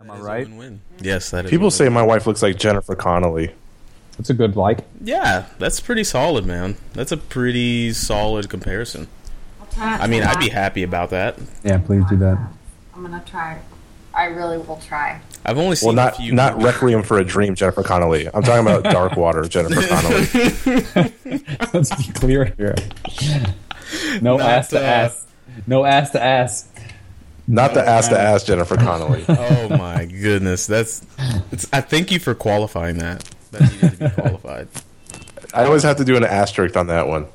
Am I right? Win-win. Yes, that is. People a say my wife looks like Jennifer Connelly. That's a good like. Yeah, that's pretty solid, man. That's a pretty solid comparison. I'll try not I mean, I'd be happy about that. Yeah, please do that. I'm gonna try. I really will try. I've only seen Well, a not few. not Requiem for a Dream, Jennifer Connelly. I'm talking about Dark Water, Jennifer Connelly. Let's be clear here. No Not, ass to uh, ass. No ass to ass. Not the ass to ass Jennifer Connelly. oh my goodness, that's. It's, I thank you for qualifying that. That needed to be qualified. I always have to do an asterisk on that one.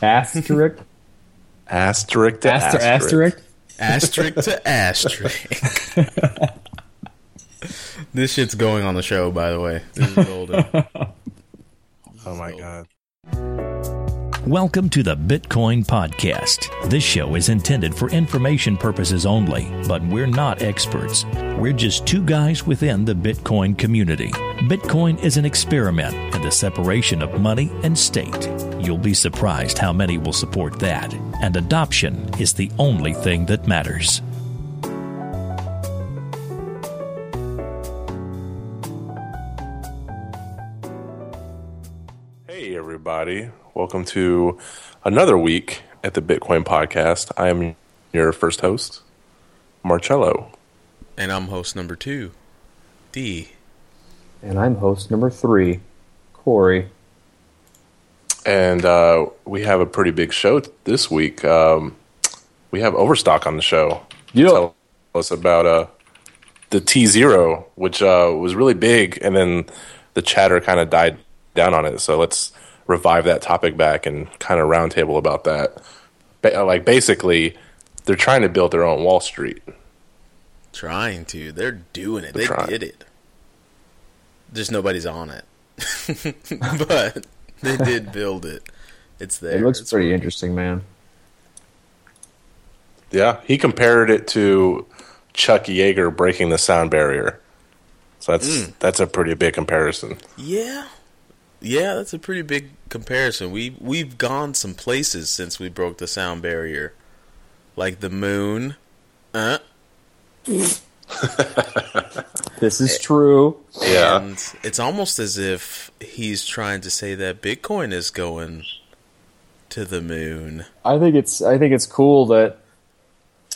Asterisk. Asterisk to Aster asterisk. asterisk. Asterisk to asterisk. this shit's going on the show, by the way. This is golden. Oh my god. Welcome to the Bitcoin Podcast. This show is intended for information purposes only, but we're not experts. We're just two guys within the Bitcoin community. Bitcoin is an experiment in the separation of money and state. You'll be surprised how many will support that, and adoption is the only thing that matters. Hey everybody. Welcome to another week at the Bitcoin Podcast. I am your first host, Marcello. And I'm host number two, D. And I'm host number three, Corey. And uh, we have a pretty big show this week. Um, we have Overstock on the show. Yeah. Tell us about uh, the T Zero, which uh, was really big, and then the chatter kind of died down on it. So let's revive that topic back and kind of roundtable about that. Ba- like basically, they're trying to build their own Wall Street. Trying to. They're doing it. They trying. did it. Just nobody's on it. but they did build it. It's there. It looks It's pretty working. interesting, man. Yeah, he compared it to Chuck Yeager breaking the sound barrier. So that's mm. that's a pretty big comparison. Yeah. Yeah, that's a pretty big comparison. We we've gone some places since we broke the sound barrier. Like the moon. Uh, This is true. Yeah. and it's almost as if he's trying to say that Bitcoin is going to the moon. I think it's I think it's cool that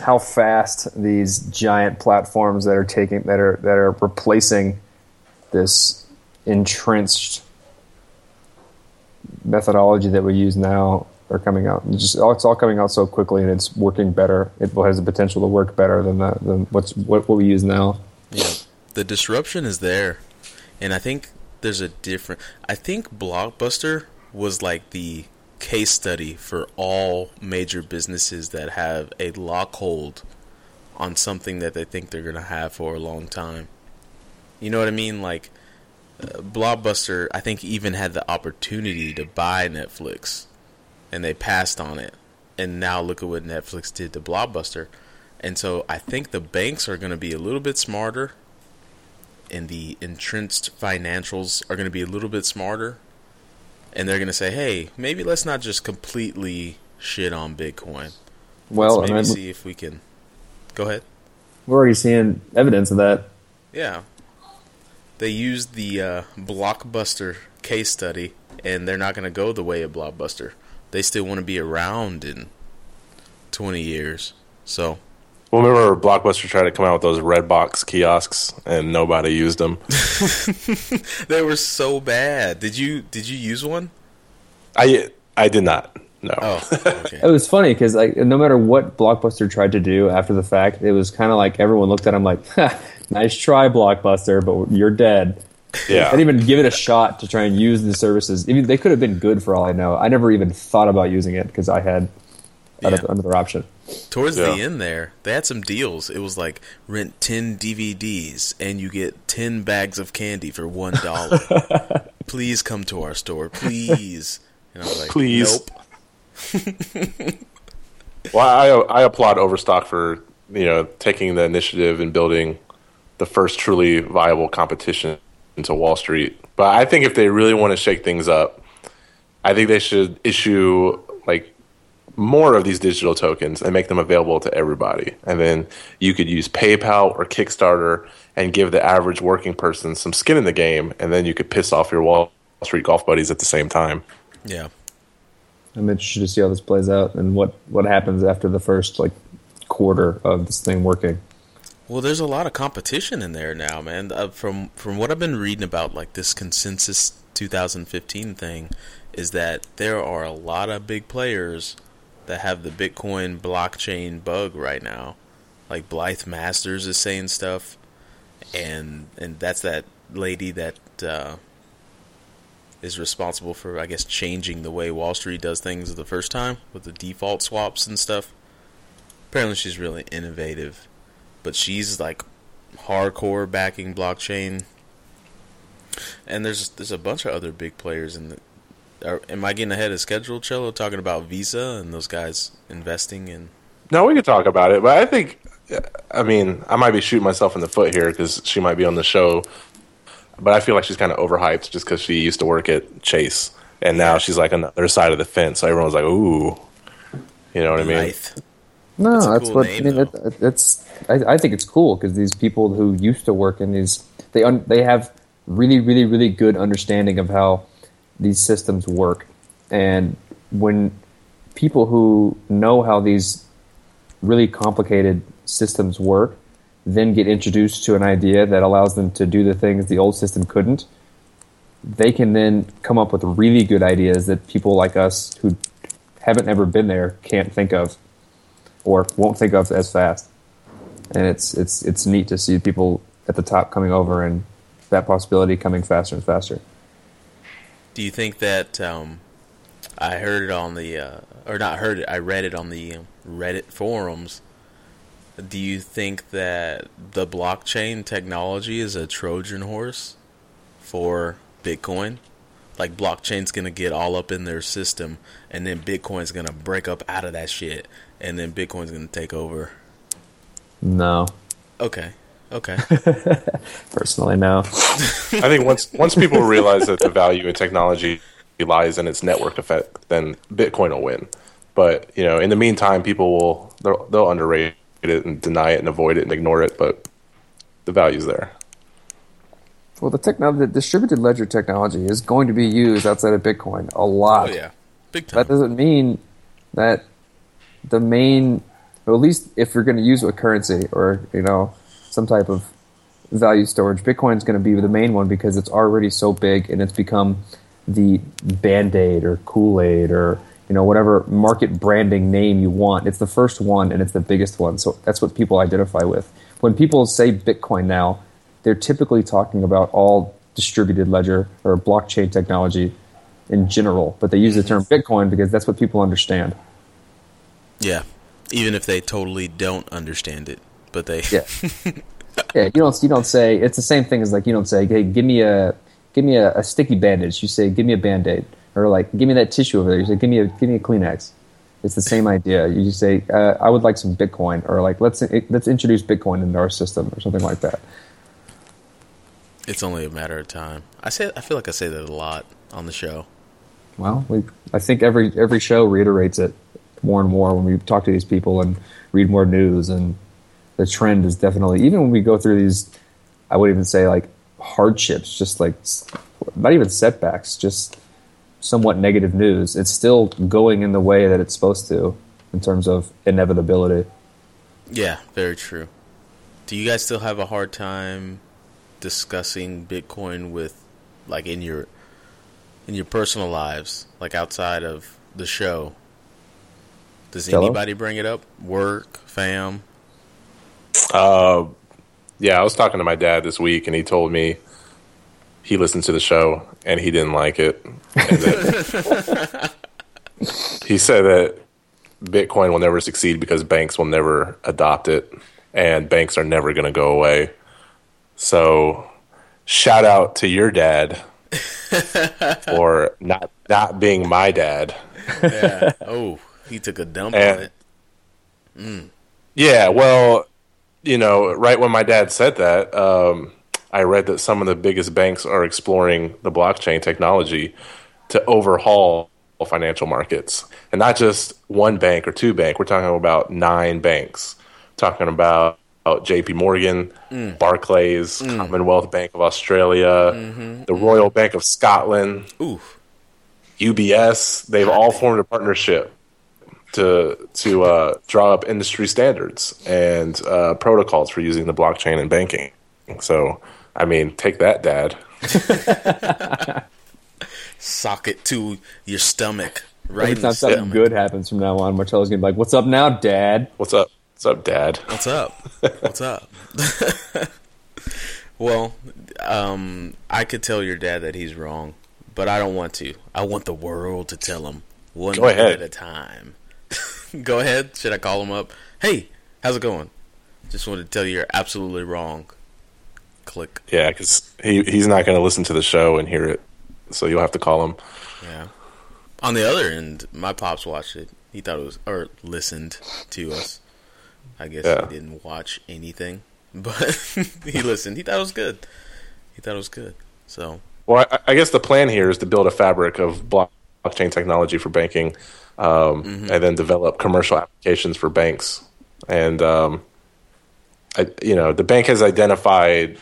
how fast these giant platforms that are taking that are that are replacing this entrenched methodology that we use now are coming out. It's just it's all coming out so quickly and it's working better. It has the potential to work better than than what's what, what we use now. Yeah. The disruption is there. And I think there's a different I think Blockbuster was like the case study for all major businesses that have a lock hold on something that they think they're going to have for a long time. You know what I mean? Like uh, Blockbuster I think even had the opportunity to buy Netflix and they passed on it. And now look at what Netflix did to Blockbuster. And so I think the banks are going to be a little bit smarter and the entrenched financials are going to be a little bit smarter and they're going to say, "Hey, maybe let's not just completely shit on Bitcoin. Well, let's I maybe mean, see if we can." Go ahead. we're already seeing evidence of that. Yeah, they used the uh, Blockbuster case study, and they're not going to go the way of Blockbuster. They still want to be around in twenty years. So Well, remember Blockbuster tried to come out with those red box kiosks, and nobody used them. they were so bad. Did you did you use one? I I did not. No. Oh, okay. It was funny because like no matter what Blockbuster tried to do after the fact, it was kind of like everyone looked at him like, ha, "Nice try, Blockbuster, but you're dead." yeah. I didn't even give it a shot to try and use the services. Even they could have been good for all I know. I never even thought about using it because I had Yeah. another option. Towards Yeah. the end there, they had some deals. It was like rent 10 DVDs and you get 10 bags of candy for $1. Please come to our store, please. And I was like, Please. Nope. Well, I I applaud Overstock for you know taking the initiative and building the first truly viable competition into Wall Street. But I think if they really want to shake things up, I think they should issue like more of these digital tokens and make them available to everybody. And then you could use PayPal or Kickstarter and give the average working person some skin in the game, and then you could piss off your Wall Street golf buddies at the same time. Yeah. I'm interested to see how this plays out and what what happens after the first like quarter of this thing working. Well, there's a lot of competition in there now, man. Uh, from from what I've been reading about, like this consensus 2015 thing, is that there are a lot of big players that have the Bitcoin blockchain bug right now. Like Blythe Masters is saying stuff, and and that's that lady that uh, is responsible for, I guess, changing the way Wall Street does things the first time with the default swaps and stuff. Apparently, she's really innovative, but she's like hardcore backing blockchain. And there's there's a bunch of other big players in the. Are, am I getting ahead of schedule, Cello? Talking about Visa and those guys investing in. No, we could talk about it, but I think, I mean, I might be shooting myself in the foot here because she might be on the show, but I feel like she's kind of overhyped just because she used to work at Chase, and now she's like on the other side of the fence. So everyone's like, "Ooh," you know what I mean? No, That's that's, cool what name, I mean. It, it's I, I think it's cool because these people who used to work in these they un, they have really really really good understanding of how these systems work, and when people who know how these really complicated systems work then get introduced to an idea that allows them to do the things the old system couldn't, they can then come up with really good ideas that people like us who haven't ever been there can't think of or won't think of as fast. And it's it's it's neat to see people at the top coming over and that possibility coming faster and faster. Do you think that um, I heard it on the uh, or not heard it? I read it on the Reddit forums. Do you think that the blockchain technology is a Trojan horse for Bitcoin? Like blockchain's gonna get all up in their system, and then Bitcoin's gonna break up out of that shit, and then Bitcoin's gonna take over. No, Okay, okay, personally, no. I think once once people realize that the value in technology lies in its network effect, then Bitcoin will win. But you know, in the meantime, people will they'll, they'll underrate it and deny it and avoid it and ignore it. But the value's there. Well, the technology, the distributed ledger technology, is going to be used outside of Bitcoin a lot. oh yeah, big time. That doesn't mean that the main, or at least if you're going to use a currency or you know some type of value storage, Bitcoin is going to be the main one because it's already so big and it's become the Band Aid or Kool Aid or you know whatever market branding name you want. It's the first one and it's the biggest one, so that's what people identify with. When people say Bitcoin now, they're typically talking about all distributed ledger or blockchain technology in general, but they use the term Bitcoin because that's what people understand. yeah, even if they totally don't understand it, but they Yeah. yeah, you don't you don't say it's the same thing as like you don't say, "Hey, give me a give me a, a sticky bandage." You say, "Give me a band-aid." Or like, "Give me that tissue over there." You say, "Give me a give me a Kleenex." It's the same idea. You just say, uh, "I would like some Bitcoin," or like, "Let's let's introduce Bitcoin into our system," or something like that. It's only a matter of time. I say I feel like I say that a lot on the show. Well, we I think every every show reiterates it more and more when we talk to these people and read more news and the trend is definitely even when we go through these I would even say like hardships just like not even setbacks just somewhat negative news it's still going in the way that it's supposed to in terms of inevitability Yeah, very true. Do you guys still have a hard time discussing Bitcoin with like in your in your personal lives, like outside of the show? Does Hello? anybody bring it up? Work, fam? Uh, yeah, I was talking to my dad this week, and he told me he listened to the show and he didn't like it. He said that Bitcoin will never succeed because banks will never adopt it, and banks are never going to go away. So, shout out to your dad for not not being my dad. Yeah. oh, he took a dump on And- it. Yeah, well, you know, right when my dad said that, um, I read that some of the biggest banks are exploring the blockchain technology to overhaul financial markets, and not just one bank or two bank. We're talking about nine banks. Talking about, about J.P. Morgan, Barclays, Commonwealth Bank of Australia, the Royal Bank of Scotland, Ooh, UBS. They've all formed a partnership to to uh, draw up industry standards and uh, protocols for using the blockchain in banking. So, I mean, take that, Dad. sock it to your stomach. Right Every time something stomach. good happens from now on, Marcello's gonna be like, "What's up now, Dad?" What's up? What's up, Dad? What's up? What's up? well, um, I could tell your dad that he's wrong, but I don't want to. I want the world to tell him one Go ahead. at a time. Go ahead. Should I call him up? Hey, how's it going? Just wanted to tell you you're absolutely wrong. Click. Yeah, because he he's not going to listen to the show and hear it, so you'll have to call him. Yeah. On the other end, my pops watched it. He thought it was or listened to us. I guess Yeah. he didn't watch anything, but he listened. He thought it was good. He thought it was good. So Well, I, I guess the plan here is to build a fabric of blockchain technology for banking, um, and then develop commercial applications for banks. And um, I, you know, the bank has identified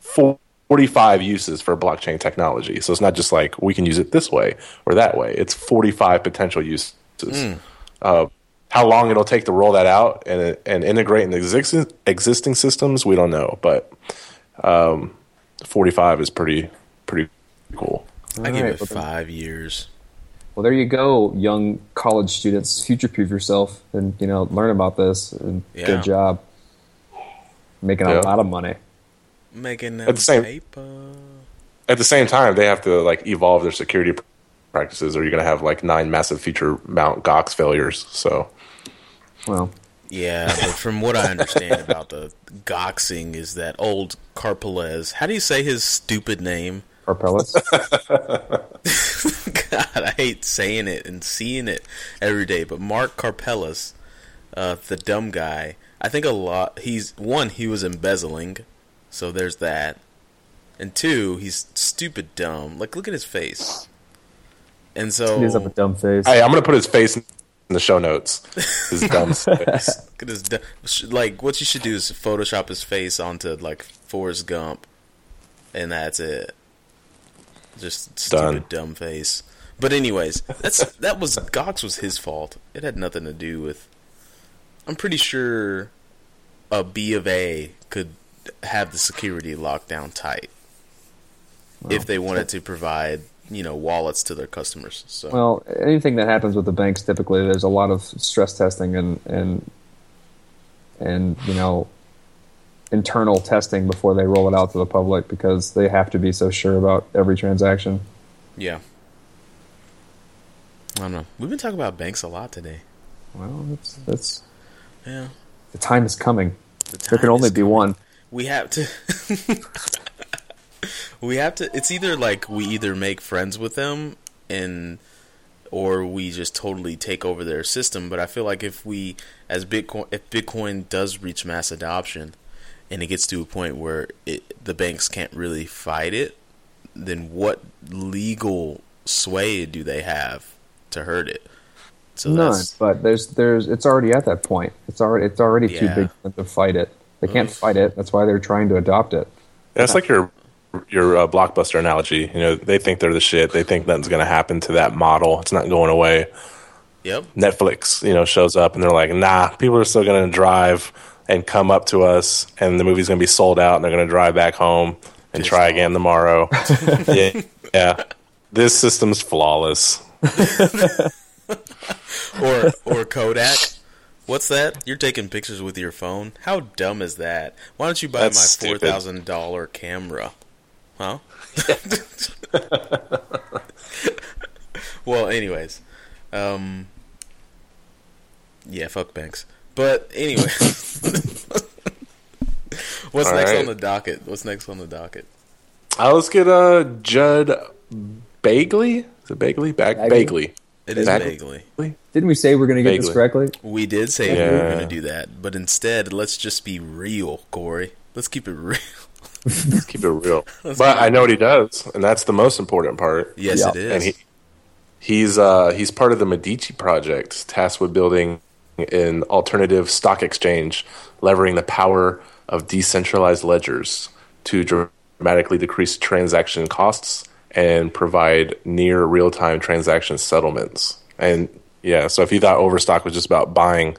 four- 45 uses for blockchain technology. So it's not just like we can use it this way or that way. It's 45 potential uses. Uh, how long it'll take to roll that out and and integrate in the existing existing systems, we don't know. But um, 45 is pretty pretty cool. I give Alright, it well then- five years. Well, there you go, young college students. Future-proof yourself, and you know, learn about this. And Yeah. Good job, making Yeah. a lot of money. Making At the same- paper. At the same time, they have to like evolve their security practices, or you're going to have like nine massive feature Mt. Gox failures. So Well, Yeah, but from what I understand about the goxing is that old Karpelès. How do you say his stupid name? Karpelès. God, I hate saying it and seeing it every day. But Mark Karpelès, uh, the dumb guy, I think a lot. He's one, he was embezzling, so there's that. And two, he's stupid dumb. Like, look at his face. And so, he has a dumb face. hey, I'm going to put his face in the show notes. His dumb face. look at his du- like. What you should do is Photoshop his face onto like Forrest Gump, and that's it. Just stupid Done. dumb face. But anyways, that's that was Gox was his fault. It had nothing to do with. I'm pretty sure a B of A could have the security locked down tight if they wanted to provide you know wallets to their customers. So Well, anything that happens with the banks, typically, there's a lot of stress testing and and and you know internal testing before they roll it out to the public because they have to be so sure about every transaction. yeah. I don't know. We've been talking about banks a lot today. Well, that's that's Yeah. the time is coming. The There can only be coming. one. We have to. we have to. It's either like we either make friends with them and, or we just totally take over their system. But I feel like if we, as Bitcoin, if Bitcoin does reach mass adoption, and it gets to a point where it, the banks can't really fight it, then what legal sway do they have to hurt it? So None, but there's there's it's already at that point. It's already it's already too big to fight it. They can't mm. fight it. That's why they're trying to adopt it. That's like your your uh, blockbuster analogy. You know, they think they're the shit. They think nothing's going to happen to that model. It's not going away. yep. Netflix, you know, shows up and they're like, nah, people are still going to drive and come up to us, and the movie's going to be sold out, and they're going to drive back home and try again tomorrow. yeah, yeah. This system's flawless. or or Kodak. What's that? You're taking pictures with your phone? How dumb is that? Why don't you buy That's my four thousand dollar camera? Huh? well, anyways, um, yeah, fuck banks. But anyway, what's All next right. on the docket? What's next on the docket? Uh, let's get uh, Judd Bagley. Is it Bagley? Back Bagley? Bagley. It is Bagley. vaguely. Didn't we say we're going to get this correctly? We did say we were going to do that, but instead, let's just be real, Corey. Let's keep it real. Let's keep it real. Let's but I know what he does, and that's the most important part. Yes, Yeah. it is. And he He's uh, he's part of the Medici project, tasked with building an alternative stock exchange, leveraging the power of decentralized ledgers to dramatically decrease transaction costs and provide near real time transaction settlements. And yeah, so if you thought Overstock was just about buying,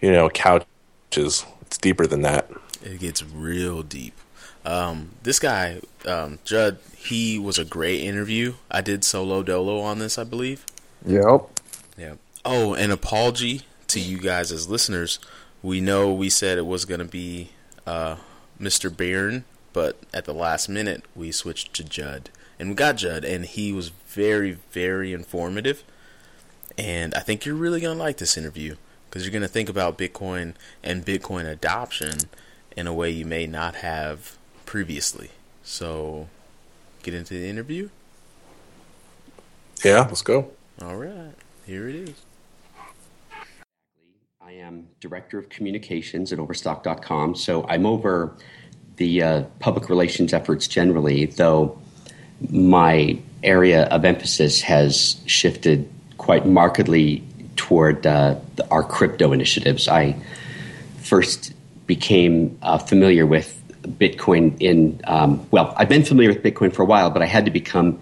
you know, couches, it's deeper than that. It gets real deep. Um, this guy, um, Judd, he was a great interview. I did solo dolo on this, I believe. Yep. Yeah. Oh, an apology to you guys as listeners. We know we said it was going to be uh, Mr. Byrne, but at the last minute we switched to Judd, and we got Judd, and he was very, very informative. And I think you're really going to like this interview because you're going to think about Bitcoin and Bitcoin adoption in a way you may not have previously. So, get into the interview? Yeah, let's go. All right, here it is. I am Director of Communications at Overstock.com, so I'm over the uh, public relations efforts generally, though my area of emphasis has shifted quite markedly toward uh, the, our crypto initiatives. I first became uh, familiar with Bitcoin in, um, well, I've been familiar with Bitcoin for a while, but I had to become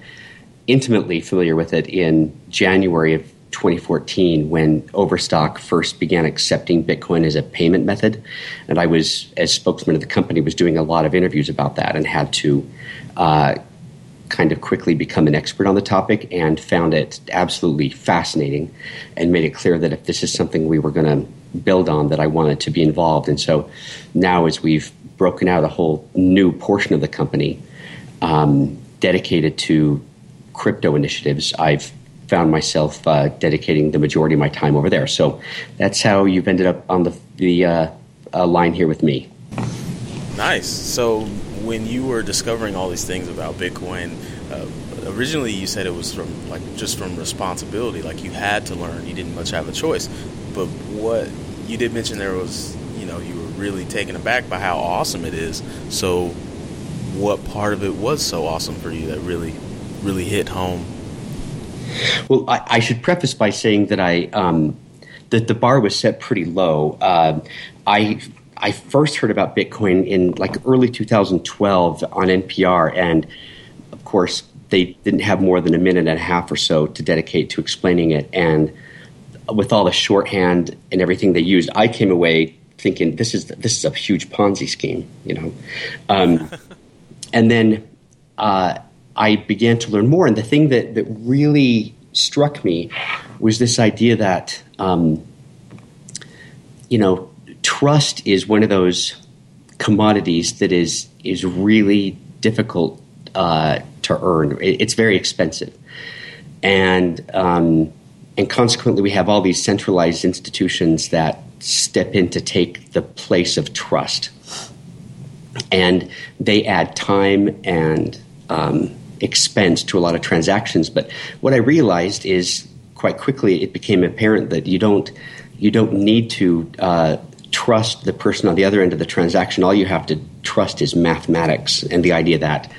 intimately familiar with it in January of 2014 when Overstock first began accepting Bitcoin as a payment method. And I was, as spokesman of the company, was doing a lot of interviews about that and had to uh, kind of quickly become an expert on the topic and found it absolutely fascinating and made it clear that if this is something we were going to build on that I wanted to be involved. And so now as we've broken out a whole new portion of the company um, dedicated to crypto initiatives, I've found myself uh, dedicating the majority of my time over there. So that's how you've ended up on the, the uh, uh, line here with me. Nice. So when you were discovering all these things about Bitcoin, uh, originally you said it was from like just from responsibility, like you had to learn. You didn't much have a choice. But what you did mention there was, you know, you were really taken aback by how awesome it is. So, what part of it was so awesome for you that really, really hit home? Well, I, I should preface by saying that I um, that the bar was set pretty low. Uh, I I first heard about Bitcoin in like early 2012 on NPR, and of course they didn't have more than a minute and a half or so to dedicate to explaining it. And with all the shorthand and everything they used, I came away thinking this is this is a huge Ponzi scheme, you know. Um, and then uh, I began to learn more, and the thing that that really struck me was this idea that um, you know trust is one of those commodities that is is really difficult uh, to earn. It's very expensive, and um, and consequently, we have all these centralized institutions that step in to take the place of trust, and they add time and um, expense to a lot of transactions. But what I realized is quite quickly it became apparent that you don't you don't need to uh, trust the person on the other end of the transaction. All you have to trust is mathematics and the idea that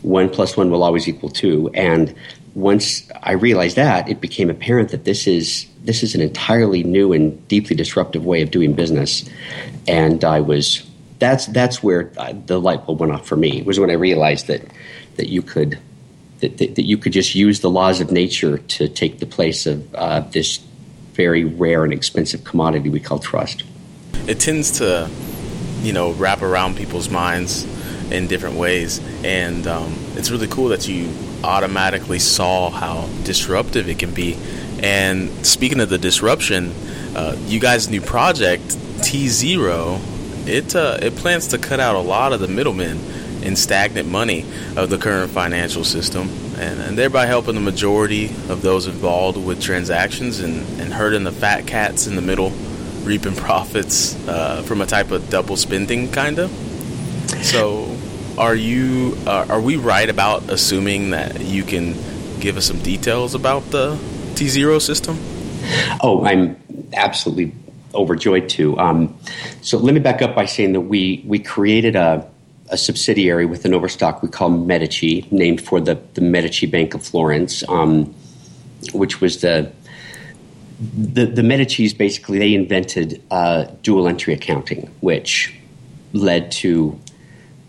one plus one will always equal two. And once I realized that, it became apparent that this is this is an entirely new and deeply disruptive way of doing business. And I was that's that's where the light bulb went off for me. It was when I realized that that you could that, that, that you could just use the laws of nature to take the place of uh, this very rare and expensive commodity we call trust it tends to, you know, wrap around people's minds in different ways, and um, it's really cool that you automatically saw how disruptive it can be. And speaking of the disruption, uh, you guys' new project T Zero, it uh, it plans to cut out a lot of the middlemen and stagnant money of the current financial system, and, and thereby helping the majority of those involved with transactions and, and hurting the fat cats in the middle reaping profits uh, from a type of double spending kind of. So, are you uh, are we right about assuming that you can give us some details about the T zero system? Oh, I'm absolutely overjoyed to. Um, so let me back up by saying that we we created a a subsidiary with an Overstock we call Medici, named for the, the Medici Bank of Florence. Um, which was the the, the Medicis basically they invented uh, dual entry accounting, which led to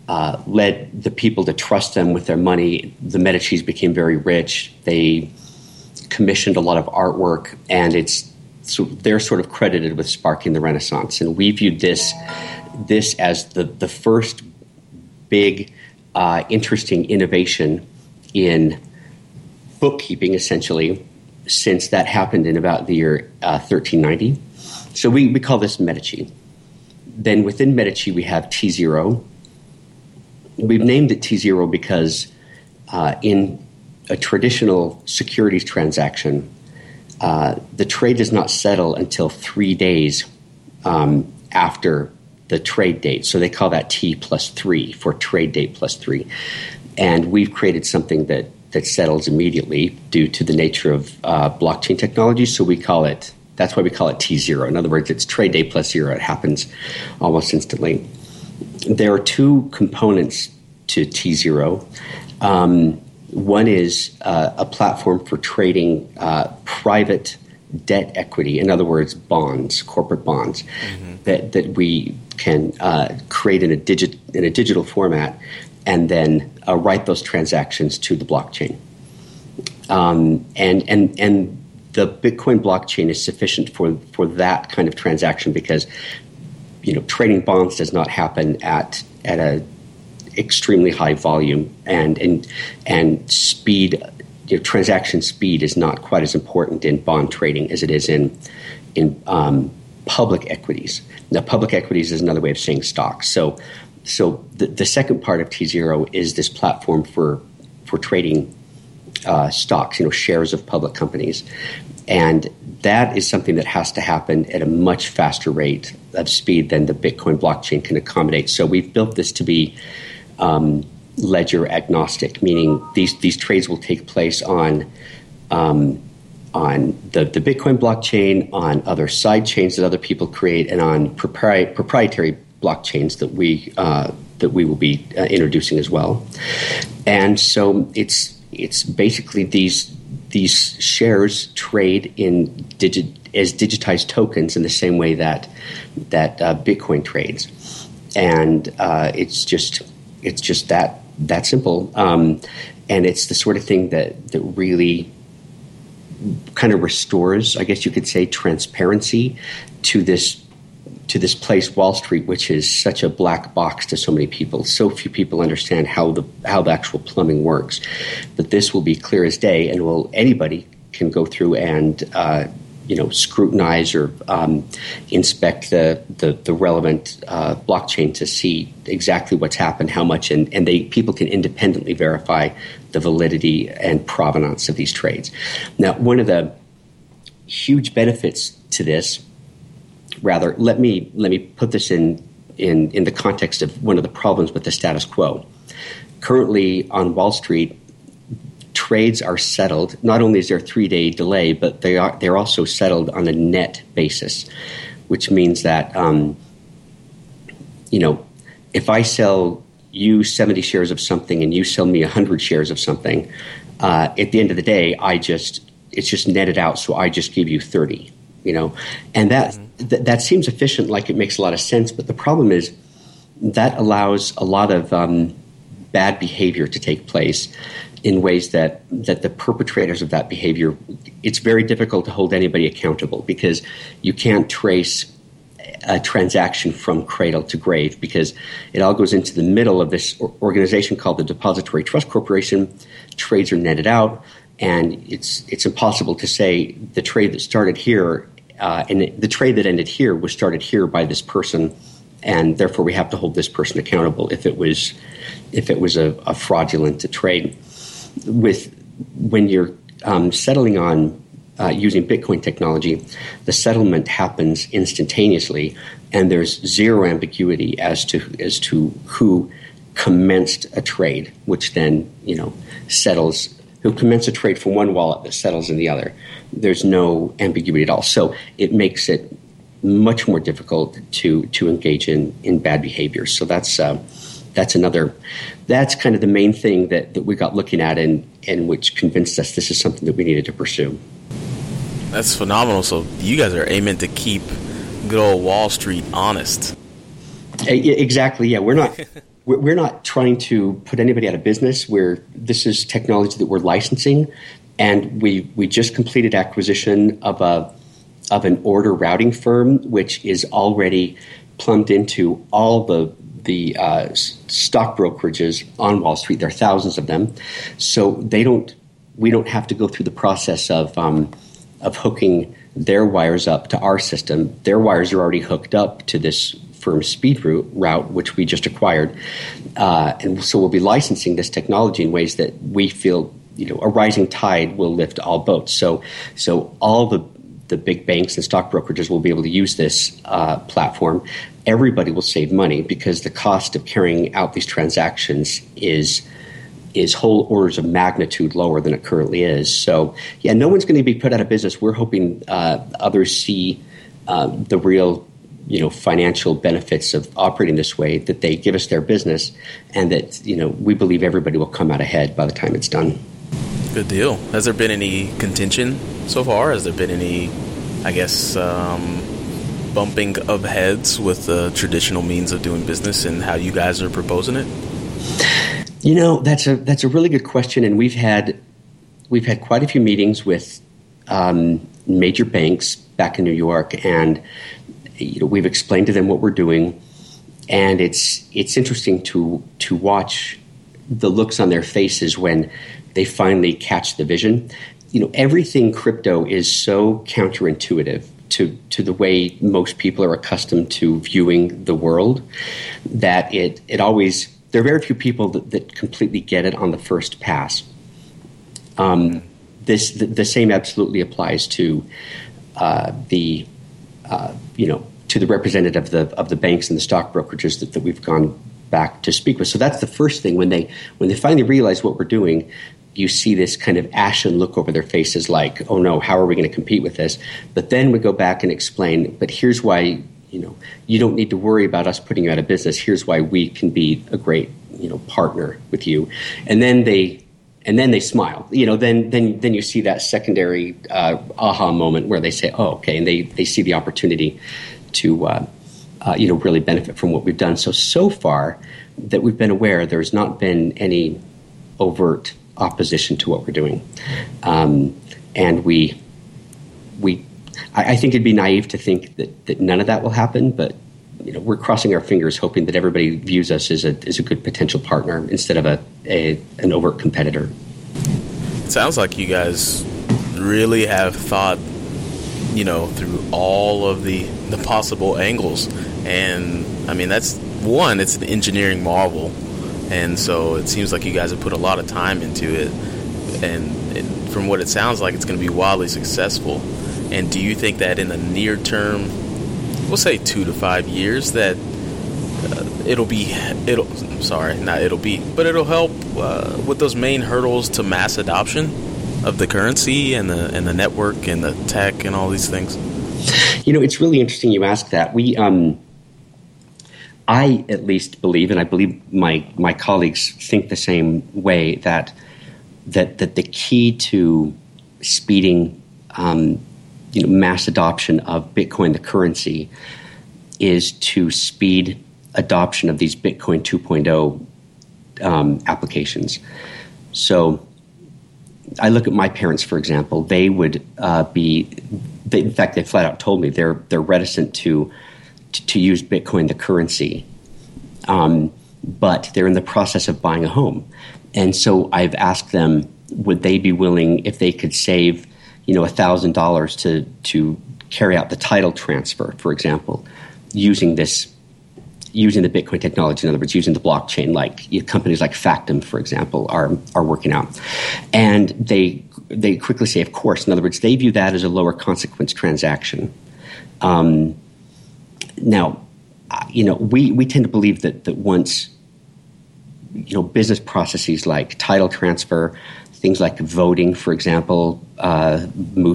uh, led the people to trust them with their money. The Medicis became very rich. They commissioned a lot of artwork, and it's so they're sort of credited with sparking the Renaissance. And we viewed this this as the the first big, uh, interesting innovation in bookkeeping, essentially, since that happened in about the year uh, 1390. So we, we call this Medici. Then within Medici, we have T0. We've named it T0 because uh, in a traditional securities transaction, uh, the trade does not settle until three days um, after the trade date. So they call that T plus three for trade date plus three. And we've created something that, that settles immediately due to the nature of uh, blockchain technology. So we call it, that's why we call it T0. In other words, it's trade day plus zero. It happens almost instantly. There are two components to T0. Um, one is uh, a platform for trading uh, private debt equity, in other words, bonds, corporate bonds, mm-hmm. that, that we can uh, create in a, digit, in a digital format and then uh, write those transactions to the blockchain. Um, and, and, and the Bitcoin blockchain is sufficient for, for that kind of transaction because you know trading bonds does not happen at at a extremely high volume and and and speed you know, transaction speed is not quite as important in bond trading as it is in in um, public equities. Now, public equities is another way of saying stocks. So, so the, the second part of T zero is this platform for for trading uh, stocks, you know, shares of public companies, and that is something that has to happen at a much faster rate of speed than the Bitcoin blockchain can accommodate. So, we've built this to be um, ledger agnostic, meaning these these trades will take place on um, on the, the Bitcoin blockchain, on other side chains that other people create, and on propri- proprietary blockchains that we uh, that we will be uh, introducing as well. And so it's it's basically these these shares trade in digit as digitized tokens in the same way that that uh, Bitcoin trades, and uh, it's just it's just that that simple. Um, and it's the sort of thing that that really kind of restores, I guess you could say, transparency to this to this place, Wall Street, which is such a black box to so many people. So few people understand how the how the actual plumbing works. But this will be clear as day, and will anybody can go through and uh, you know scrutinize or um, inspect the the, the relevant uh, blockchain to see exactly what's happened, how much, and, and they people can independently verify the validity and provenance of these trades. Now, one of the huge benefits to this, rather, let me let me put this in in in the context of one of the problems with the status quo. Currently on Wall Street, trades are settled. Not only is there a three day delay, but they are they're also settled on a net basis, which means that um, you know if I sell you 70 shares of something and you sell me 100 shares of something, uh, at the end of the day, I just it's just netted out. So I just give you 30. You know, and that mm-hmm. th- that seems efficient, like it makes a lot of sense. But the problem is that allows a lot of um, bad behavior to take place in ways that that the perpetrators of that behavior it's very difficult to hold anybody accountable because you can't trace a transaction from cradle to grave because it all goes into the middle of this organization called the Depository Trust Corporation. Trades are netted out, and it's it's impossible to say the trade that started here uh, and the trade that ended here was started here by this person, and therefore we have to hold this person accountable if it was if it was a, a fraudulent trade with when you're um, settling on uh, using Bitcoin technology, the settlement happens instantaneously, and there's zero ambiguity as to as to who commenced a trade, which then you know settles. Who commenced a trade from one wallet that settles in the other? There's no ambiguity at all. So it makes it much more difficult to to engage in in bad behavior. So that's uh, that's another. That's kind of the main thing that, that we got looking at, and and which convinced us this is something that we needed to pursue. That's phenomenal. So you guys are aiming to keep good old Wall Street honest. Eh, exactly. Yeah, we're not. we're not trying to put anybody out of business. Where this is technology that we're licensing, and we we just completed acquisition of a of an order routing firm, which is already plumbed into all the the uh, stock brokerages on Wall Street. There are thousands of them, so they don't. We don't have to go through the process of um, of hooking their wires up to our system. Their wires are already hooked up to this firm SpeedRoute, route which we just acquired, uh, and so we'll be licensing this technology in ways that we feel you know a rising tide will lift all boats. So so all the the big banks and stock brokerages will be able to use this uh, platform. Everybody will save money because the cost of carrying out these transactions is is whole orders of magnitude lower than it currently is. So, yeah, no one's going to be put out of business. We're hoping uh, others see uh, the real, you know, financial benefits of operating this way. That they give us their business, and that you know we believe everybody will come out ahead by the time it's done. Good deal. Has there been any contention so far? Has there been any, I guess, um, bumping of heads with the traditional means of doing business and how you guys are proposing it? You know, that's a that's a really good question, and we've had we've had quite a few meetings with um, major banks back in New York, and you know, we've explained to them what we're doing, and it's it's interesting to to watch the looks on their faces when they finally catch the vision. You know, everything crypto is so counterintuitive to to the way most people are accustomed to viewing the world that it it always there are very few people that, that completely get it on the first pass. Um, this the, the, same absolutely applies to uh, the uh, you know to the representative of the of the banks and the stock brokerages that, that we've gone back to speak with. So that's the first thing when they when they finally realize what we're doing. You see this kind of ashen look over their faces, like, "Oh no, how are we going to compete with this?" But then we go back and explain. But here's why you know, you don't need to worry about us putting you out of business. Here's why we can be a great, you know, partner with you. And then they, and then they smile. You know, then then then you see that secondary uh, aha moment where they say, "Oh, okay," and they they see the opportunity to, uh, uh, you know, really benefit from what we've done. So so far that we've been aware, there's not been any overt opposition to what we're doing, um, and we we I, I, think it'd be naive to think that, that none of that will happen, but you know, we're crossing our fingers, hoping that everybody views us as a as a good potential partner instead of a, a an overt competitor. It sounds like you guys really have thought, you know, through all of the the possible angles, and I mean that's one. It's an engineering marvel, and so it seems like you guys have put a lot of time into it, and it, from what it sounds like, it's going to be wildly successful. And do you think that in the near term, we'll say two to five years, that uh, it'll be it'll sorry not it'll be but it'll help uh, with those main hurdles to mass adoption of the currency and the and the network and the tech and all these things. You know, it's really interesting you ask that. We um, I at least believe, and I believe my my colleagues think the same way that that that the key to speeding um, you know, mass adoption of Bitcoin, the currency, is to speed adoption of these Bitcoin 2.0 um, applications. So I look at my parents, for example. They would uh, be, they, in fact, they flat out told me they're they're reticent to to, use Bitcoin, the currency, um, but they're in the process of buying a home, and so I've asked them, would they be willing if they could save you know, thousand dollars to to carry out the title transfer, for example, using this using the Bitcoin technology. In other words, using the blockchain, like you know, companies like Factom, for example, are are working out, and they they quickly say, of course. In other words, they view that as a lower consequence transaction. Um, now, uh, you know, we we tend to believe that that once you know business processes like title transfer things like voting, for example, uh,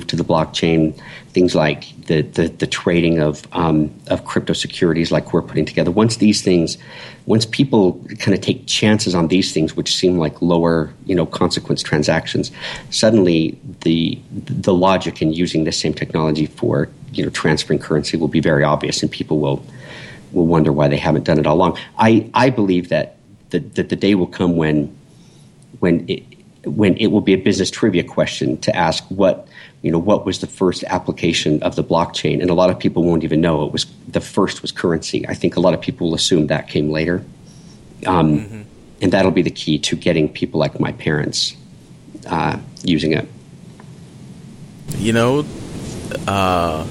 to the blockchain. Things like the the, the trading of um, of crypto securities, like we're putting together. Once these things, once people kind of take chances on these things, which seem like lower, you know, consequence transactions, suddenly the the logic in using this same technology for you know transferring currency will be very obvious, and people will will wonder why they haven't done it all along. I I believe that that, that the day will come when when it, when it will be a business trivia question to ask what you know what was the first application of the blockchain? And a lot of people won't even know it was the first was currency. I think a lot of people will assume that came later. Um, mm-hmm. and that'll be the key to getting people like my parents uh, using it. You know uh,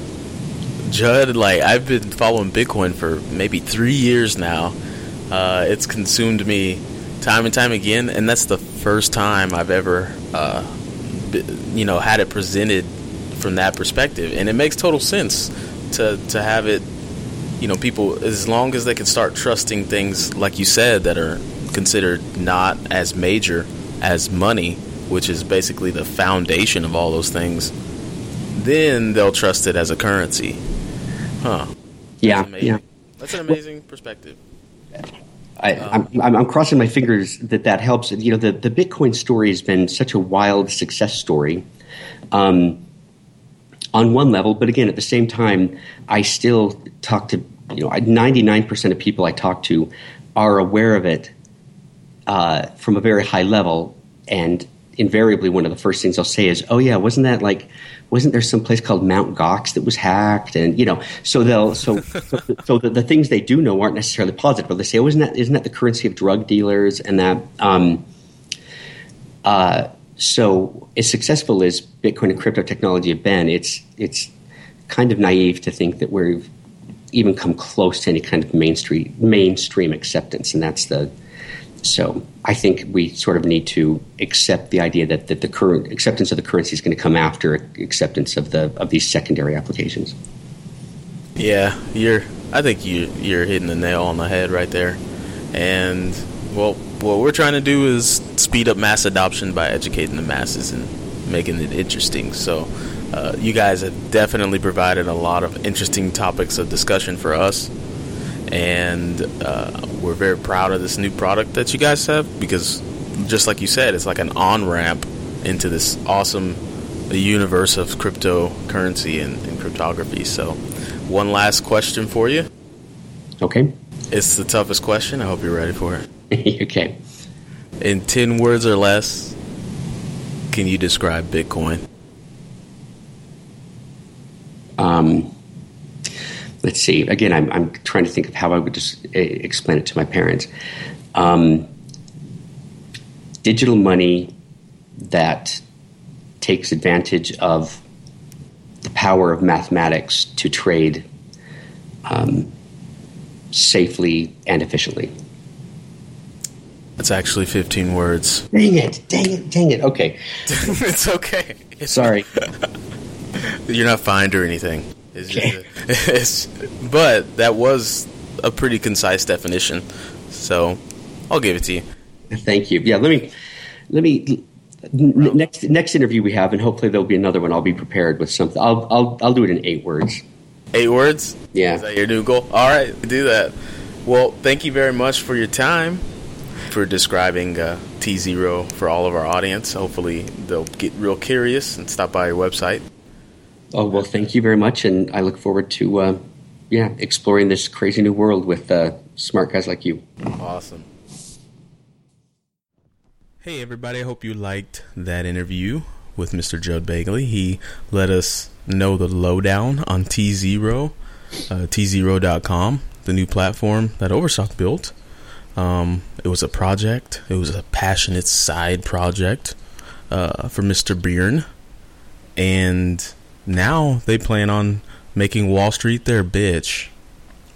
judd like i've been following bitcoin for maybe three years now. Uh, it's consumed me time and time again, and that's the first time I've ever, uh, you know, had it presented from that perspective, and it makes total sense to to have it. You know, people as long as they can start trusting things like you said that are considered not as major as money, which is basically the foundation of all those things, then they'll trust it as a currency. Huh? Yeah, yeah. That's an amazing perspective. I, am I'm, I'm crossing my fingers that that helps. You know, the, the Bitcoin story has been such a wild success story um, on one level, but again, at the same time, I still talk to, you know, 99% of people I talk to are aware of it uh, from a very high level. And invariably, one of the first things I'll say is, oh, yeah, wasn't that like wasn't there some place called Mt. Gox that was hacked? And you know, so they'll so so, so the, the, things they do know aren't necessarily positive. But they say, oh, isn't that isn't that the currency of drug dealers? And that um, uh, so as successful as Bitcoin and crypto technology have been, it's it's kind of naive to think that we've even come close to any kind of mainstream mainstream acceptance, and that's the so I think we sort of need to accept the idea that, that the current acceptance of the currency is going to come after acceptance of the of these secondary applications. Yeah, you're. I think you you're hitting the nail on the head right there. And well, what we're trying to do is speed up mass adoption by educating the masses and making it interesting. So, uh, you guys have definitely provided a lot of interesting topics of discussion for us and uh, we're very proud of this new product that you guys have because, just like you said, it's like an on ramp into this awesome universe of cryptocurrency and, and cryptography. So, one last question for you. Okay. It's the toughest question. I hope you're ready for it. okay. In 10 words or less, can you describe Bitcoin? Um, let's see. Again, I'm, I'm trying to think of how I would just uh, explain it to my parents. Um, digital money that takes advantage of the power of mathematics to trade um, safely and efficiently. That's actually 15 words. Dang it, dang it, dang it. Okay. it's okay. Sorry. You're not fined or anything. It's okay. it's, but that was a pretty concise definition, so I'll give it to you. Thank you. Yeah, let me let me n- next next interview we have, and hopefully there'll be another one. I'll be prepared with something. I'll I'll I'll do it in eight words. Eight words? Yeah. Is that your new goal? All right, do that. Well, thank you very much for your time for describing uh, T Zero for all of our audience. Hopefully, they'll get real curious and stop by your website. Oh well, thank you very much, and I look forward to uh, yeah exploring this crazy new world with uh, smart guys like you. Awesome. Hey everybody, I hope you liked that interview with Mr. Judd Bagley. He let us know the lowdown on T Zero, uh, tzero.com, the new platform that Overstock built. Um, it was a project. It was a passionate side project uh, for Mr. Byrne, and now they plan on making Wall Street their bitch.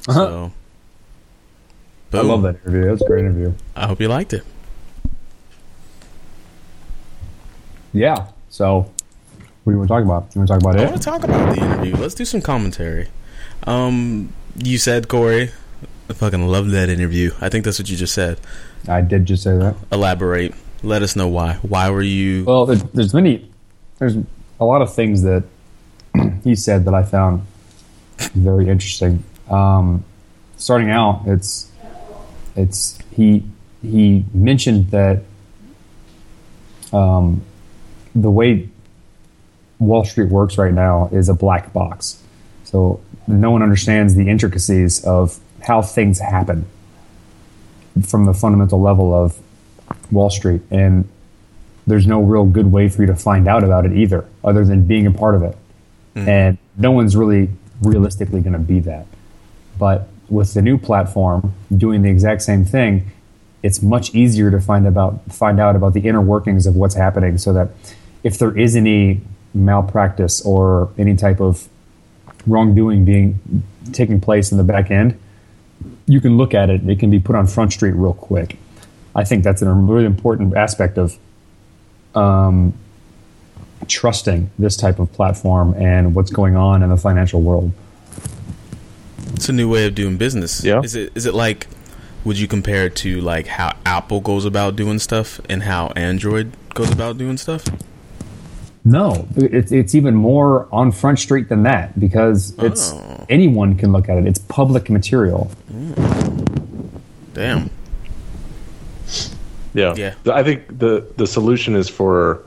Uh-huh. So, I love that interview. That was a great interview. I hope you liked it. Yeah. So, what do you want to talk about? You want to talk about I it? I want to talk about the interview. Let's do some commentary. Um, you said Corey, I fucking love that interview. I think that's what you just said. I did just say that. Elaborate. Let us know why. Why were you? Well, there's many, there's a lot of things that he said that I found very interesting. Um, starting out, it's it's he he mentioned that um, the way Wall Street works right now is a black box. So no one understands the intricacies of how things happen from the fundamental level of Wall Street. And there's no real good way for you to find out about it either, other than being a part of it. And no one's really realistically going to be that. But with the new platform doing the exact same thing, it's much easier to find about find out about the inner workings of what's happening, so that if there is any malpractice or any type of wrongdoing being taking place in the back end, you can look at it. It can be put on Front Street real quick. I think that's a really important aspect of um, trusting this type of platform and what's going on in the financial world. It's a new way of doing business. Yeah. Is it? Is it like? Would you compare it to like how Apple goes about doing stuff and how Android goes about doing stuff? No, it's, it's even more on Front Street than that because it's Oh. anyone can look at it. It's public material. Mm. Damn. Yeah. Yeah. I think the the solution is for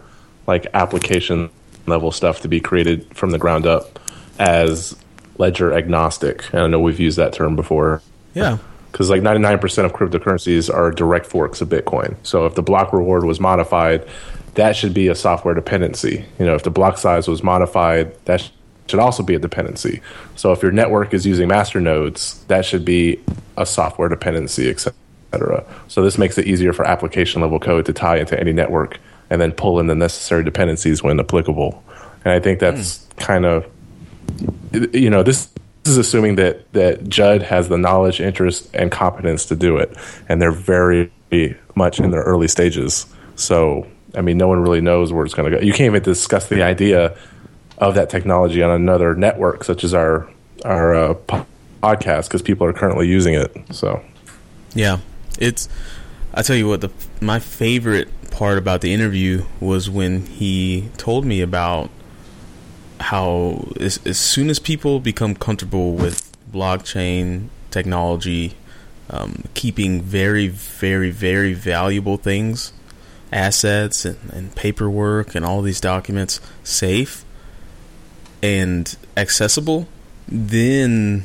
like application level stuff to be created from the ground up as ledger agnostic. And I know we've used that term before Yeah. because like 99% of cryptocurrencies are direct forks of Bitcoin. So if the block reward was modified, that should be a software dependency. You know, if the block size was modified, that should also be a dependency. So if your network is using master nodes, that should be a software dependency, etc. So this makes it easier for application level code to tie into any network and then pull in the necessary dependencies when applicable. And I think that's kind of you know this, this is assuming that that Judd has the knowledge, interest, and competence to do it, and they're very much in their early stages. So I mean, no one really knows where it's going to go. You can't even discuss the idea of that technology on another network, such as our our uh, podcast, because people are currently using it. So Yeah, it's. I tell you what, the my favorite part about the interview was when he told me about how as, as soon as people become comfortable with blockchain technology, um, keeping very, very, very valuable things, assets and, and paperwork and all these documents safe and accessible, then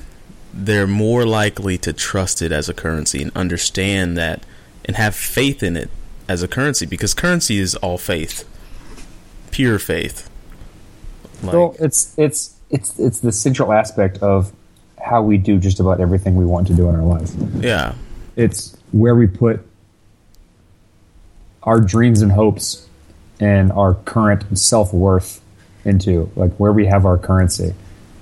they're more likely to trust it as a currency and understand that and have faith in it as a currency because currency is all faith, pure faith. Like, well, it's it's it's it's the central aspect of how we do just about everything we want to do in our life. yeah, It's where we put our dreams and hopes and our current self worth into, like where we have our currency.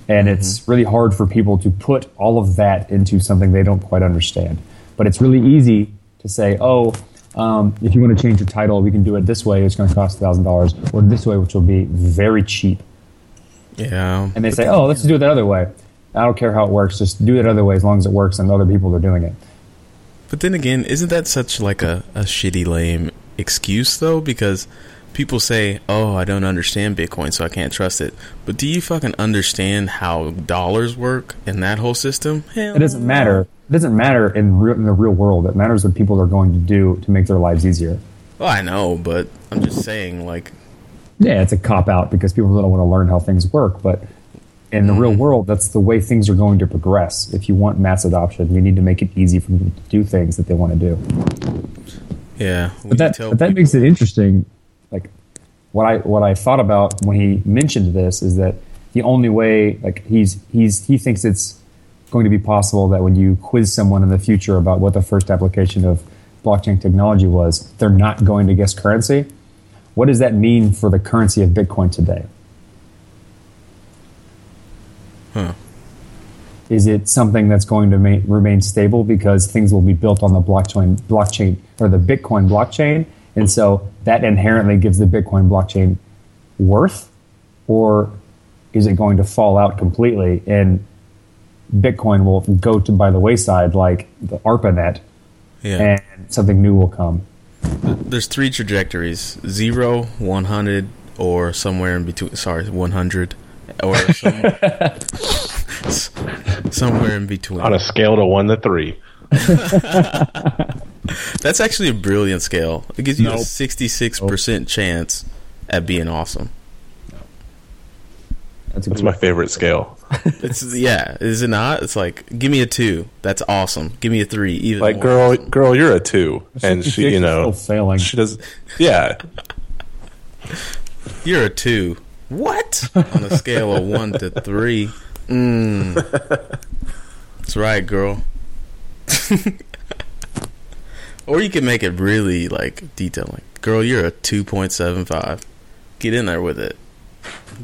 And mm-hmm. it's really hard for people to put all of that into something they don't quite understand. But it's really easy to say, oh, um, if you want to change the title, we can do it this way. It's going to cost $1,000, or this way, which will be very cheap. yeah. And they say, oh, let's do it that other way. I don't care how it works. Just do it other way as long as it works and other people are doing it. But then again, isn't that such like a, a shitty lame excuse though? Because people say, "Oh, I don't understand Bitcoin, so I can't trust it." But do you fucking understand how dollars work in that whole system? Hell It doesn't matter. It doesn't matter in, real, in the real world. It matters what people are going to do to make their lives easier. Well, I know, but I'm just saying, like, Yeah, it's a cop out because people don't want to learn how things work. But in the real mm-hmm. world, that's the way things are going to progress. If you want mass adoption, you need to make it easy for people to do things that they want to do. yeah. But that, but that makes it interesting. Like what I what I thought about when he mentioned this is that the only way, like he's he's he thinks it's going to be possible that when you quiz someone in the future about what the first application of blockchain technology was, they're not going to guess currency. What does that mean for the currency of Bitcoin today? Huh. Is it something that's going to ma- remain stable because things will be built on the blockchain blockchain or the Bitcoin blockchain, and so that inherently gives the Bitcoin blockchain worth, or is it going to fall out completely and Bitcoin will go to by the wayside like the ARPANET, yeah. and something new will come? there's three trajectories: zero, zero, one hundred, or somewhere in between. Sorry, one hundred, or some, somewhere in between. On a scale to one to three. That's actually a brilliant scale. It gives you a sixty-six percent chance at being awesome. That's That's my favorite scale. It's yeah, is it not? It's like give me a two. That's awesome. Give me a three. Even Like, more girl, awesome. girl, you're a two, and she, you know, Still failing. she does. Yeah, you're a two. What on a scale of one to three? Mm. That's right, girl. Or you can make it really like detailed. Like, girl, you're a two point seven five. Get in there with it.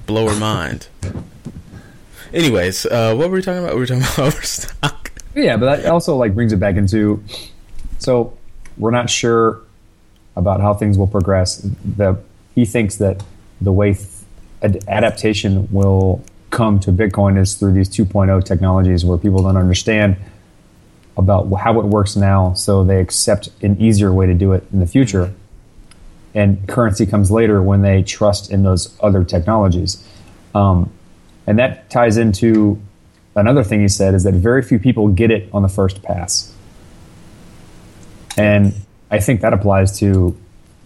Blow her mind. Anyways, uh, what were we talking about? We were talking about overstock. Yeah, but that also like brings it back into so we're not sure about how things will progress. The he thinks that the way ad- adaptation will come to Bitcoin is through these 2.0 technologies where people don't understand about how it works now, so they accept an easier way to do it in the future. And currency comes later when they trust in those other technologies. Um, and that ties into another thing he said is that very few people get it on the first pass. And I think that applies to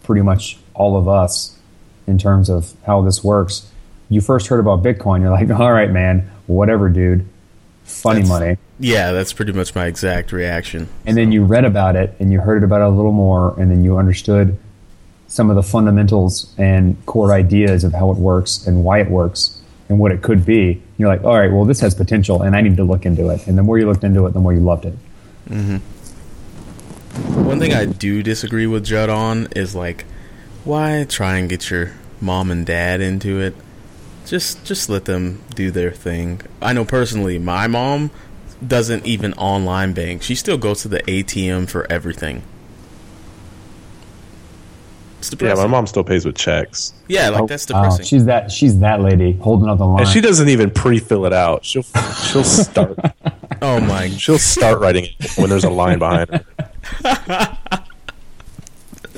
pretty much all of us in terms of how this works. You first heard about Bitcoin, you're like, all right, man, whatever, dude. Funny That's- money. Yeah, that's pretty much my exact reaction. And then you read about it and you heard about it a little more, and then you understood some of the fundamentals and core ideas of how it works and why it works and what it could be. You're like, all right, well, this has potential, and I need to look into it. And the more you looked into it, the more you loved it. Mm-hmm. One thing I do disagree with Judd on is like, why try and get your mom and dad into it? Just just let them do their thing. I know personally, my mom doesn't even online bank. She still goes to the ATM for everything. It's yeah. My mom still pays with checks, Yeah, like that's oh, Wow, depressing. she's that she's that lady holding up the line. and she doesn't even pre-fill it out. She'll she'll start oh my she'll start writing it when there's a line behind her.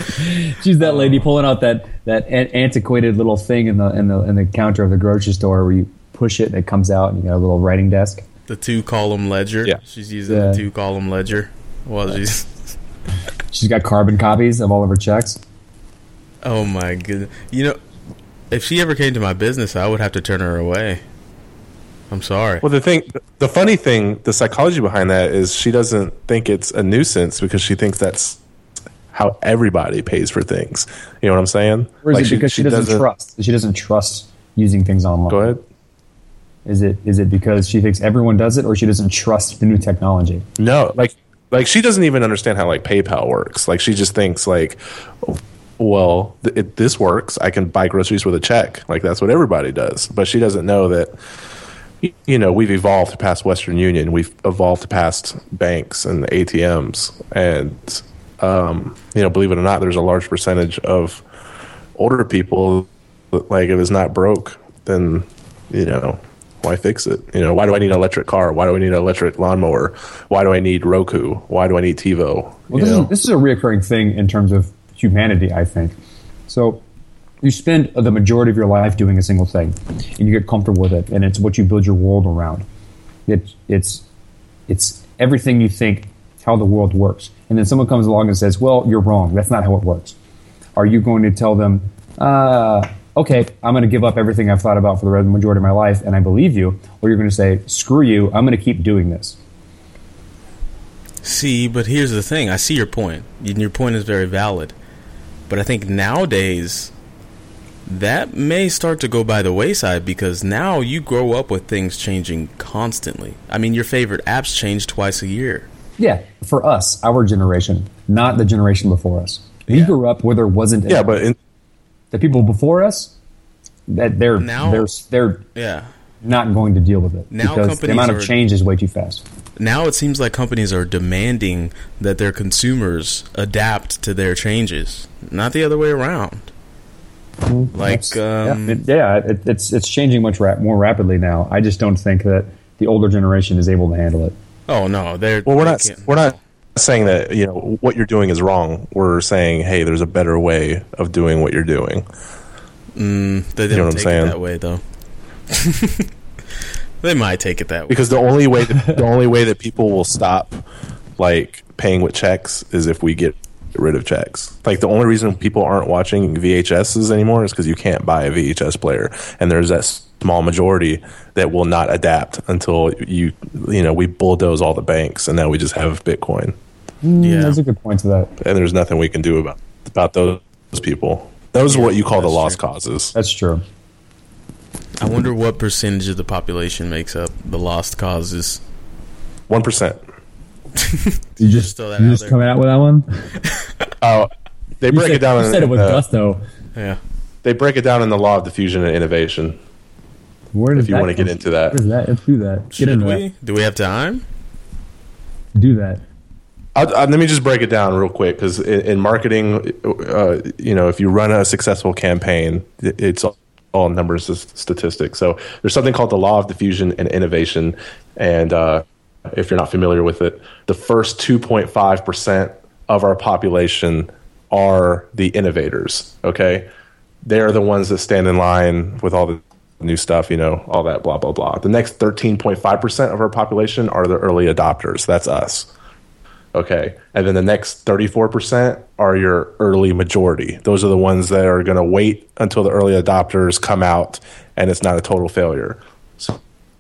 She's that lady pulling out that that antiquated little thing in the in the in the counter of the grocery store where you push it and it comes out and you got a little writing desk. the two column ledger. Yeah. She's using Yeah. the two column ledger. Well, she's She's got carbon copies of all of her checks. Oh my goodness. You know, if she ever came to my business, I would have to turn her away. I'm sorry. Well, the thing, the funny thing, the psychology behind that is she doesn't think it's a nuisance because she thinks that's how everybody pays for things. You know what I'm saying? Or is Like, it because she, doesn't, trust? She doesn't trust using things online. Go ahead. Is it is it because she thinks everyone does it, or she doesn't trust the new technology? No, like like she doesn't even understand how like PayPal works. Like she just thinks like, well, th- it, this works. I can buy groceries with a check. Like that's what everybody does. But she doesn't know that. You know, we've evolved past Western Union. We've evolved past banks and ATMs, and um, you know, believe it or not, there's a large percentage of older people that, like if it's not broke, then you know why fix it? You know, why do I need an electric car? Why do I need an electric lawnmower? Why do I need Roku? Why do I need TiVo? Well, this is, this is a reoccurring thing in terms of humanity, I think. So you spend the majority of your life doing a single thing, and you get comfortable with it, and it's what you build your world around. It, it's it's everything you think how the world works, and then someone comes along and says, "Well, you're wrong. That's not how it works." Are you going to tell them, uh, "Okay, I'm going to give up everything I've thought about for the majority of my life, and I believe you," or you're going to say, "Screw you. I'm going to keep doing this." See, but here's the thing. I see your point. And your point is very valid. But I think nowadays that may start to go by the wayside because now you grow up with things changing constantly. I mean, your favorite apps change twice a year. Yeah, for us, our generation, not the generation before us. We Yeah. grew up where there wasn't. yeah, but in, the people before us, that they're Now- they're they're Yeah. not going to deal with it Now because the amount of are- change is way too fast. Now it seems like companies are demanding that their consumers adapt to their changes, not the other way around. Like, um, yeah, it, yeah it, it's it's changing much rap- more rapidly now. I just don't think that the older generation is able to handle it. Oh no, they're well, we're they not can't- we're not saying that you know what you're doing is wrong. We're saying, hey, there's a better way of doing what you're doing. Mm, they know don't what I'm take saying? it that way though. they might take it that way. because the only way that, the only way that people will stop like paying with checks is if we get rid of checks. Like the only reason people aren't watching VHSs anymore is because you can't buy a VHS player, and there's that small majority that will not adapt until you you know we bulldoze all the banks, and now we just have Bitcoin, Mm, Yeah. That's a good point to that. and there's nothing we can do about about those people. Those are what you call the lost true. causes. That's true. I wonder what percentage of the population makes up the lost causes. One percent. You just, throw that you out just there. coming out with that one. Oh, they break said, it down. You in, said it with uh, gusto. Yeah. They break it down in the law of diffusion and innovation. Where does If you want to get into that, Where is that? Let's do that. Get Should into we? Do we have time? Do that. I'll, i let me just break it down real quick because in, in marketing, uh, you know, if you run a successful campaign, it- it's all, all numbers statistics. So there's something called the law of diffusion and innovation, and uh, if you're not familiar with it, the first 2.5 percent of our population are the innovators. Okay, they are the ones that stand in line with all the new stuff, you know, all that blah blah blah. The next 13.5 percent of our population are the early adopters. That's us. Okay. And then the next 34% are your early majority. Those are the ones that are going to wait until the early adopters come out and it's not a total failure.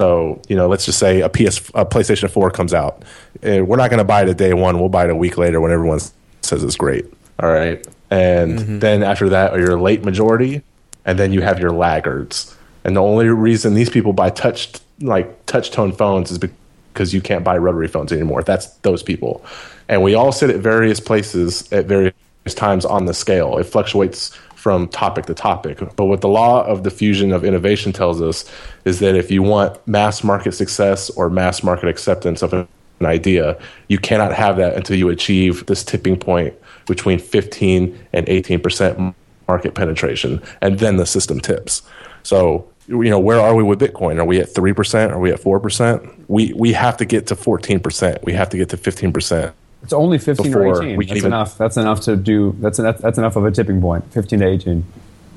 So, you know, let's just say a PS, a PlayStation 4 comes out. Uh, We're not going to buy it at day one. We'll buy it a week later when everyone says it's great. All right. And then after that are your late majority. And then you have your laggards. And the only reason these people buy touch, like touch tone phones is because you can't buy rotary phones anymore. That's those people. And we all sit at various places at various times on the scale. It fluctuates from topic to topic. But what the law of diffusion of innovation tells us is that if you want mass market success or mass market acceptance of an idea, you cannot have that until you achieve this tipping point between 15 and 18% market penetration. And then the system tips. So you know where are we with bitcoin are we at 3% are we at 4% we we have to get to 14% we have to get to 15% It's only 15 Before or 18. we That's even- enough. That's enough to do. That's enough, that's enough of a tipping point. 15 to 18.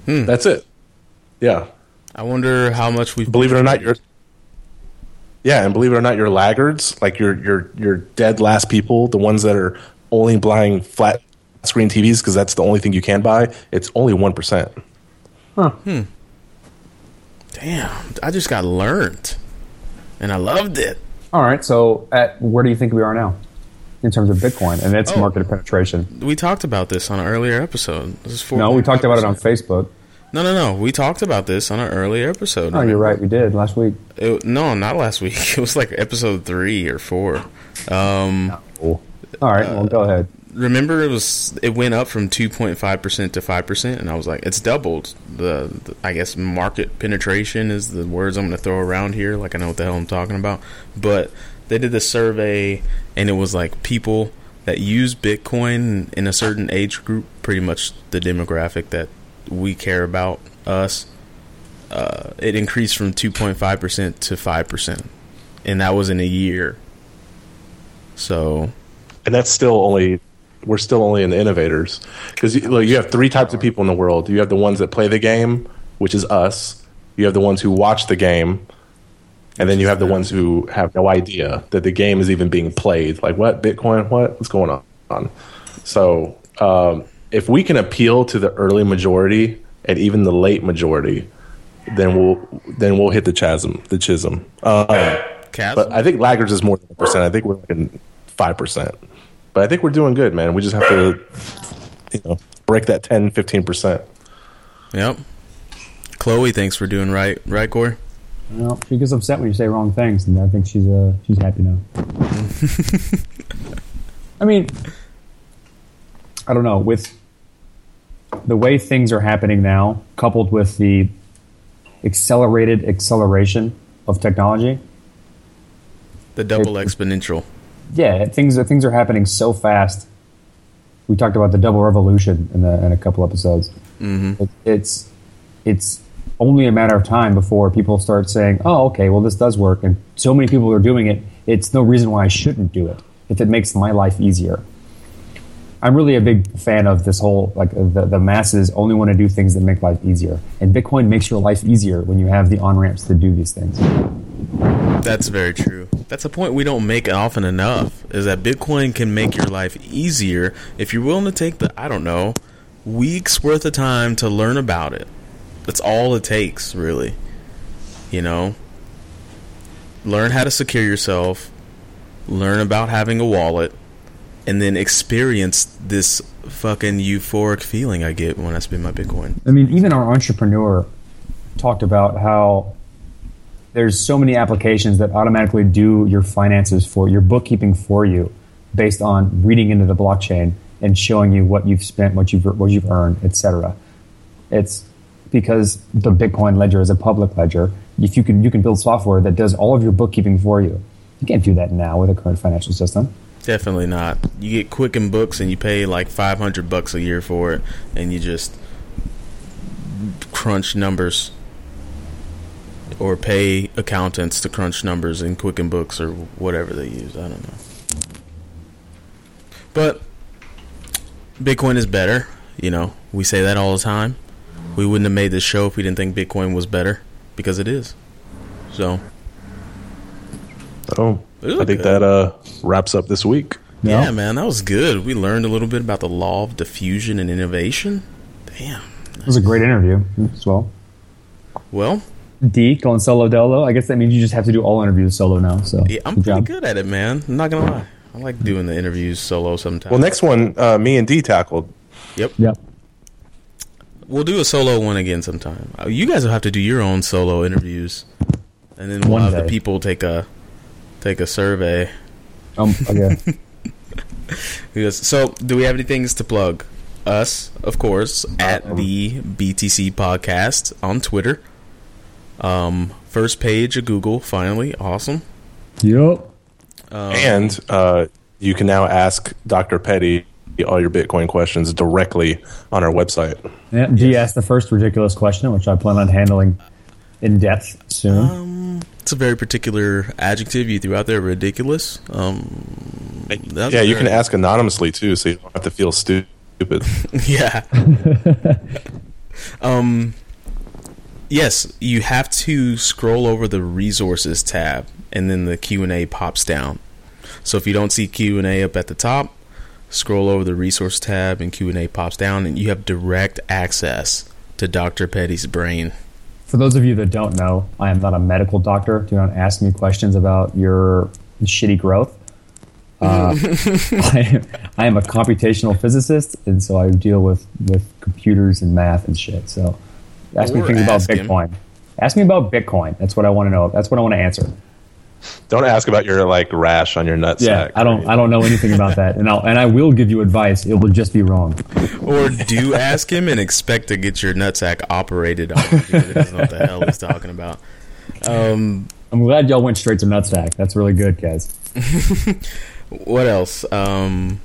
Hmm. that's it yeah I wonder how much we believe it or not you're yeah and believe it or not your laggards like your your your dead last people the ones that are only buying flat screen tvs because that's the only thing you can buy it's only 1% Huh. Hmm. Damn, I just got learned, and I loved it. All right. So, at where do you think we are now in terms of Bitcoin and its Oh. market penetration? We talked about this on an earlier episode. No, we talked about it on Facebook. No, no, no. We talked about this on an earlier episode. Oh, you're right. We did last week. It- no, not last week. It was like episode three or four. Um, All right. well, go ahead. remember, it was it went up from two point five percent to five percent, and I was like, it's doubled. The, the I guess market penetration is the words I'm going to throw around here. Like I know what the hell I'm talking about, but they did this survey, and it was like people that use Bitcoin in a certain age group, pretty much the demographic that we care about us. Uh, it increased from 2.5% to 5%. And that was in a year. So, and that's still only we're still only in the innovators because look, you have three types of people in the world. You have the ones that play the game, which is us. You have the ones who watch the game, and then you have the ones who have no idea that the game is even being played. Like what Bitcoin? What what's going on? So um, if we can appeal to the early majority and even the late majority, then we'll then we'll hit the chasm, the chism. Um, Chasm? but I think laggards is more than a percent. I think we're like five percent. But I think we're doing good, man. We just have to, you know, break that 10, 15 percent. yep. Chloe thinks we're doing right. Right, Corey? Well, she gets upset when you say wrong things, and I think she's uh, she's happy now. I mean, I don't know with the way things are happening now, coupled with the accelerated acceleration of technology. The double exponential. Yeah, things are things are happening so fast. We talked about the double revolution in, the, in a couple episodes. Mm-hmm. It, it's it's only a matter of time before people start saying, "Oh, okay, well this does work," and so many people are doing it. It's no reason why I shouldn't do it. if it makes my life easier. I'm really a big fan of this whole like the, the masses only want to do things that make life easier, and Bitcoin makes your life easier when you have the on ramps to do these things. That's very true. That's a point we don't make often enough. Is that Bitcoin can make your life easier if you're willing to take the I don't know weeks worth of time to learn about it. That's all it takes, really. You know, learn how to secure yourself, learn about having a wallet, and then experience this fucking euphoric feeling I get when I spend my Bitcoin. I mean, even our entrepreneur talked about how there's so many applications that automatically do your finances for your bookkeeping for you based on reading into the blockchain and showing you what you've spent, what you've what you've earned, etc. It's because the Bitcoin ledger is a public ledger. If you can you can build software that does all of your bookkeeping for you. You can't do that now with a current financial system. Definitely not. You get Quicken Books and you pay like 500 bucks a year for it and you just crunch numbers or pay accountants to crunch numbers in Quicken Books or whatever they use. I don't know. But Bitcoin is better. You know, we say that all the time. We wouldn't have made this show if we didn't think Bitcoin was better because it is. So, Oh, Ooh, I think good. that uh, wraps up this week. yeah, man, that was good. We learned a little bit about the law of diffusion and innovation. Damn. It was a great interview as well. Well, D going solo dolo. I guess that means you just have to do all interviews solo now. So yeah, I'm good pretty job. good at it, man. I'm not gonna lie. I like doing the interviews solo sometimes. Well, next one, uh, me and D tackled. Yep. Yep. We'll do a solo one again sometime. Uh, You guys will have to do your own solo interviews, and then we'll One have the people take a take a survey. Um, okay. Yes. So, do we have any things to plug? Us, of course, at Um, the BTC Podcast on Twitter. Um, first page of Google, finally, awesome. yep. and uh, you can now ask Dr. Petty all your Bitcoin questions directly on our website. Yeah, you ask the first ridiculous question, which I plan on handling in depth soon. It's a very particular adjective you threw out there, ridiculous. Um, that's yeah, you can ask anonymously too, so you don't have to feel stupid. yeah. um yes, you have to scroll over the resources tab and then the Q&A pops down. So if you don't see Q&A up at the top, scroll over the resource tab and Q&A pops down and you have direct access to Dr. Petty's brain. For those of you that don't know, I am not a medical doctor. Do not ask me questions about your shitty growth. Uh, I, I am a computational physicist, and so I deal with, with computers and math and shit. So ask me things about him. Bitcoin. Ask me about Bitcoin. That's what I want to know. That's what I want to answer. Don't ask about your like rash on your nutsack. Yeah, I don't. I don't know anything about that, and I'll and I will give you advice. It will just be wrong. Or do ask him and expect to get your nutsack operated on because he doesn't know what the hell he's talking about. Um, I'm glad y'all went straight to nutsack. That's really good, guys. What else? Um,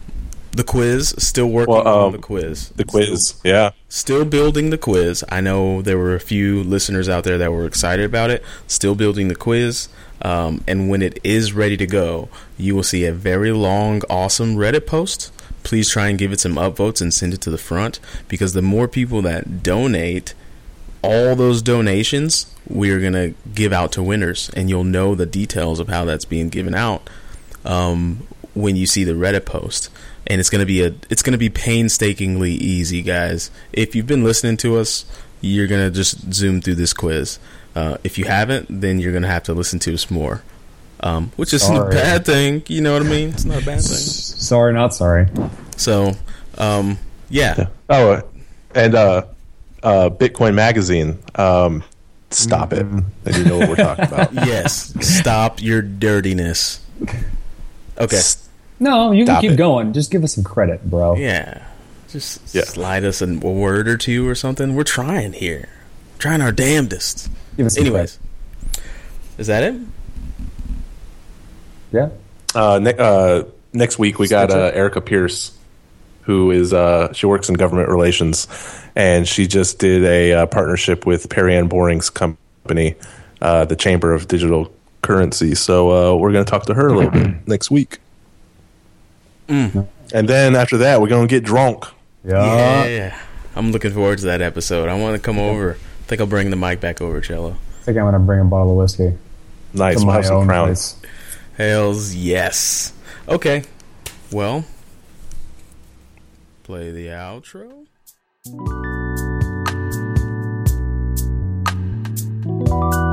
the quiz. Still working Well, on um, the quiz. The quiz, yeah. Still building the quiz. I know there were a few listeners out there that were excited about it. Still building the quiz. Um, and when it is ready to go, you will see a very long, awesome Reddit post. Please try and give it some upvotes and send it to the front because the more people that donate, all those donations we are going to give out to winners. And you'll know the details of how that's being given out um, when you see the Reddit post. And it's gonna be a it's gonna be painstakingly easy, guys. If you've been listening to us, you're gonna just zoom through this quiz. Uh, if you haven't, then you're gonna have to listen to us more, um, which isn't a bad thing. You know what I mean? It's not a bad thing. Sorry, not sorry. So, um, yeah, Oh, and uh, uh, Bitcoin Magazine. Um, stop it. And you know what we're talking about. yes. Stop your dirtiness. Okay. No, you can Stop keep it. going. Just give us some credit, bro. Yeah. Just Yeah. slide us a, a word or two or something. We're trying here. Trying our damnedest. Give us some Anyways. Is that it? Yeah. Uh, ne- uh, next week we got uh, Erica Pierce, who is uh, she works in government relations, and she just did a uh, partnership with Perianne Boring's company, uh, the Chamber of Digital Currency. So uh, we're going to talk to her a little bit next week. And then after that, we're gonna get drunk. Yeah. yeah. I'm looking forward to that episode. I want to come over think I'll bring the mic back over, Cello. I think I'm gonna bring a bottle of whiskey. Nice, to my own crown. place. Yes. Okay, well, play the outro. Thank you.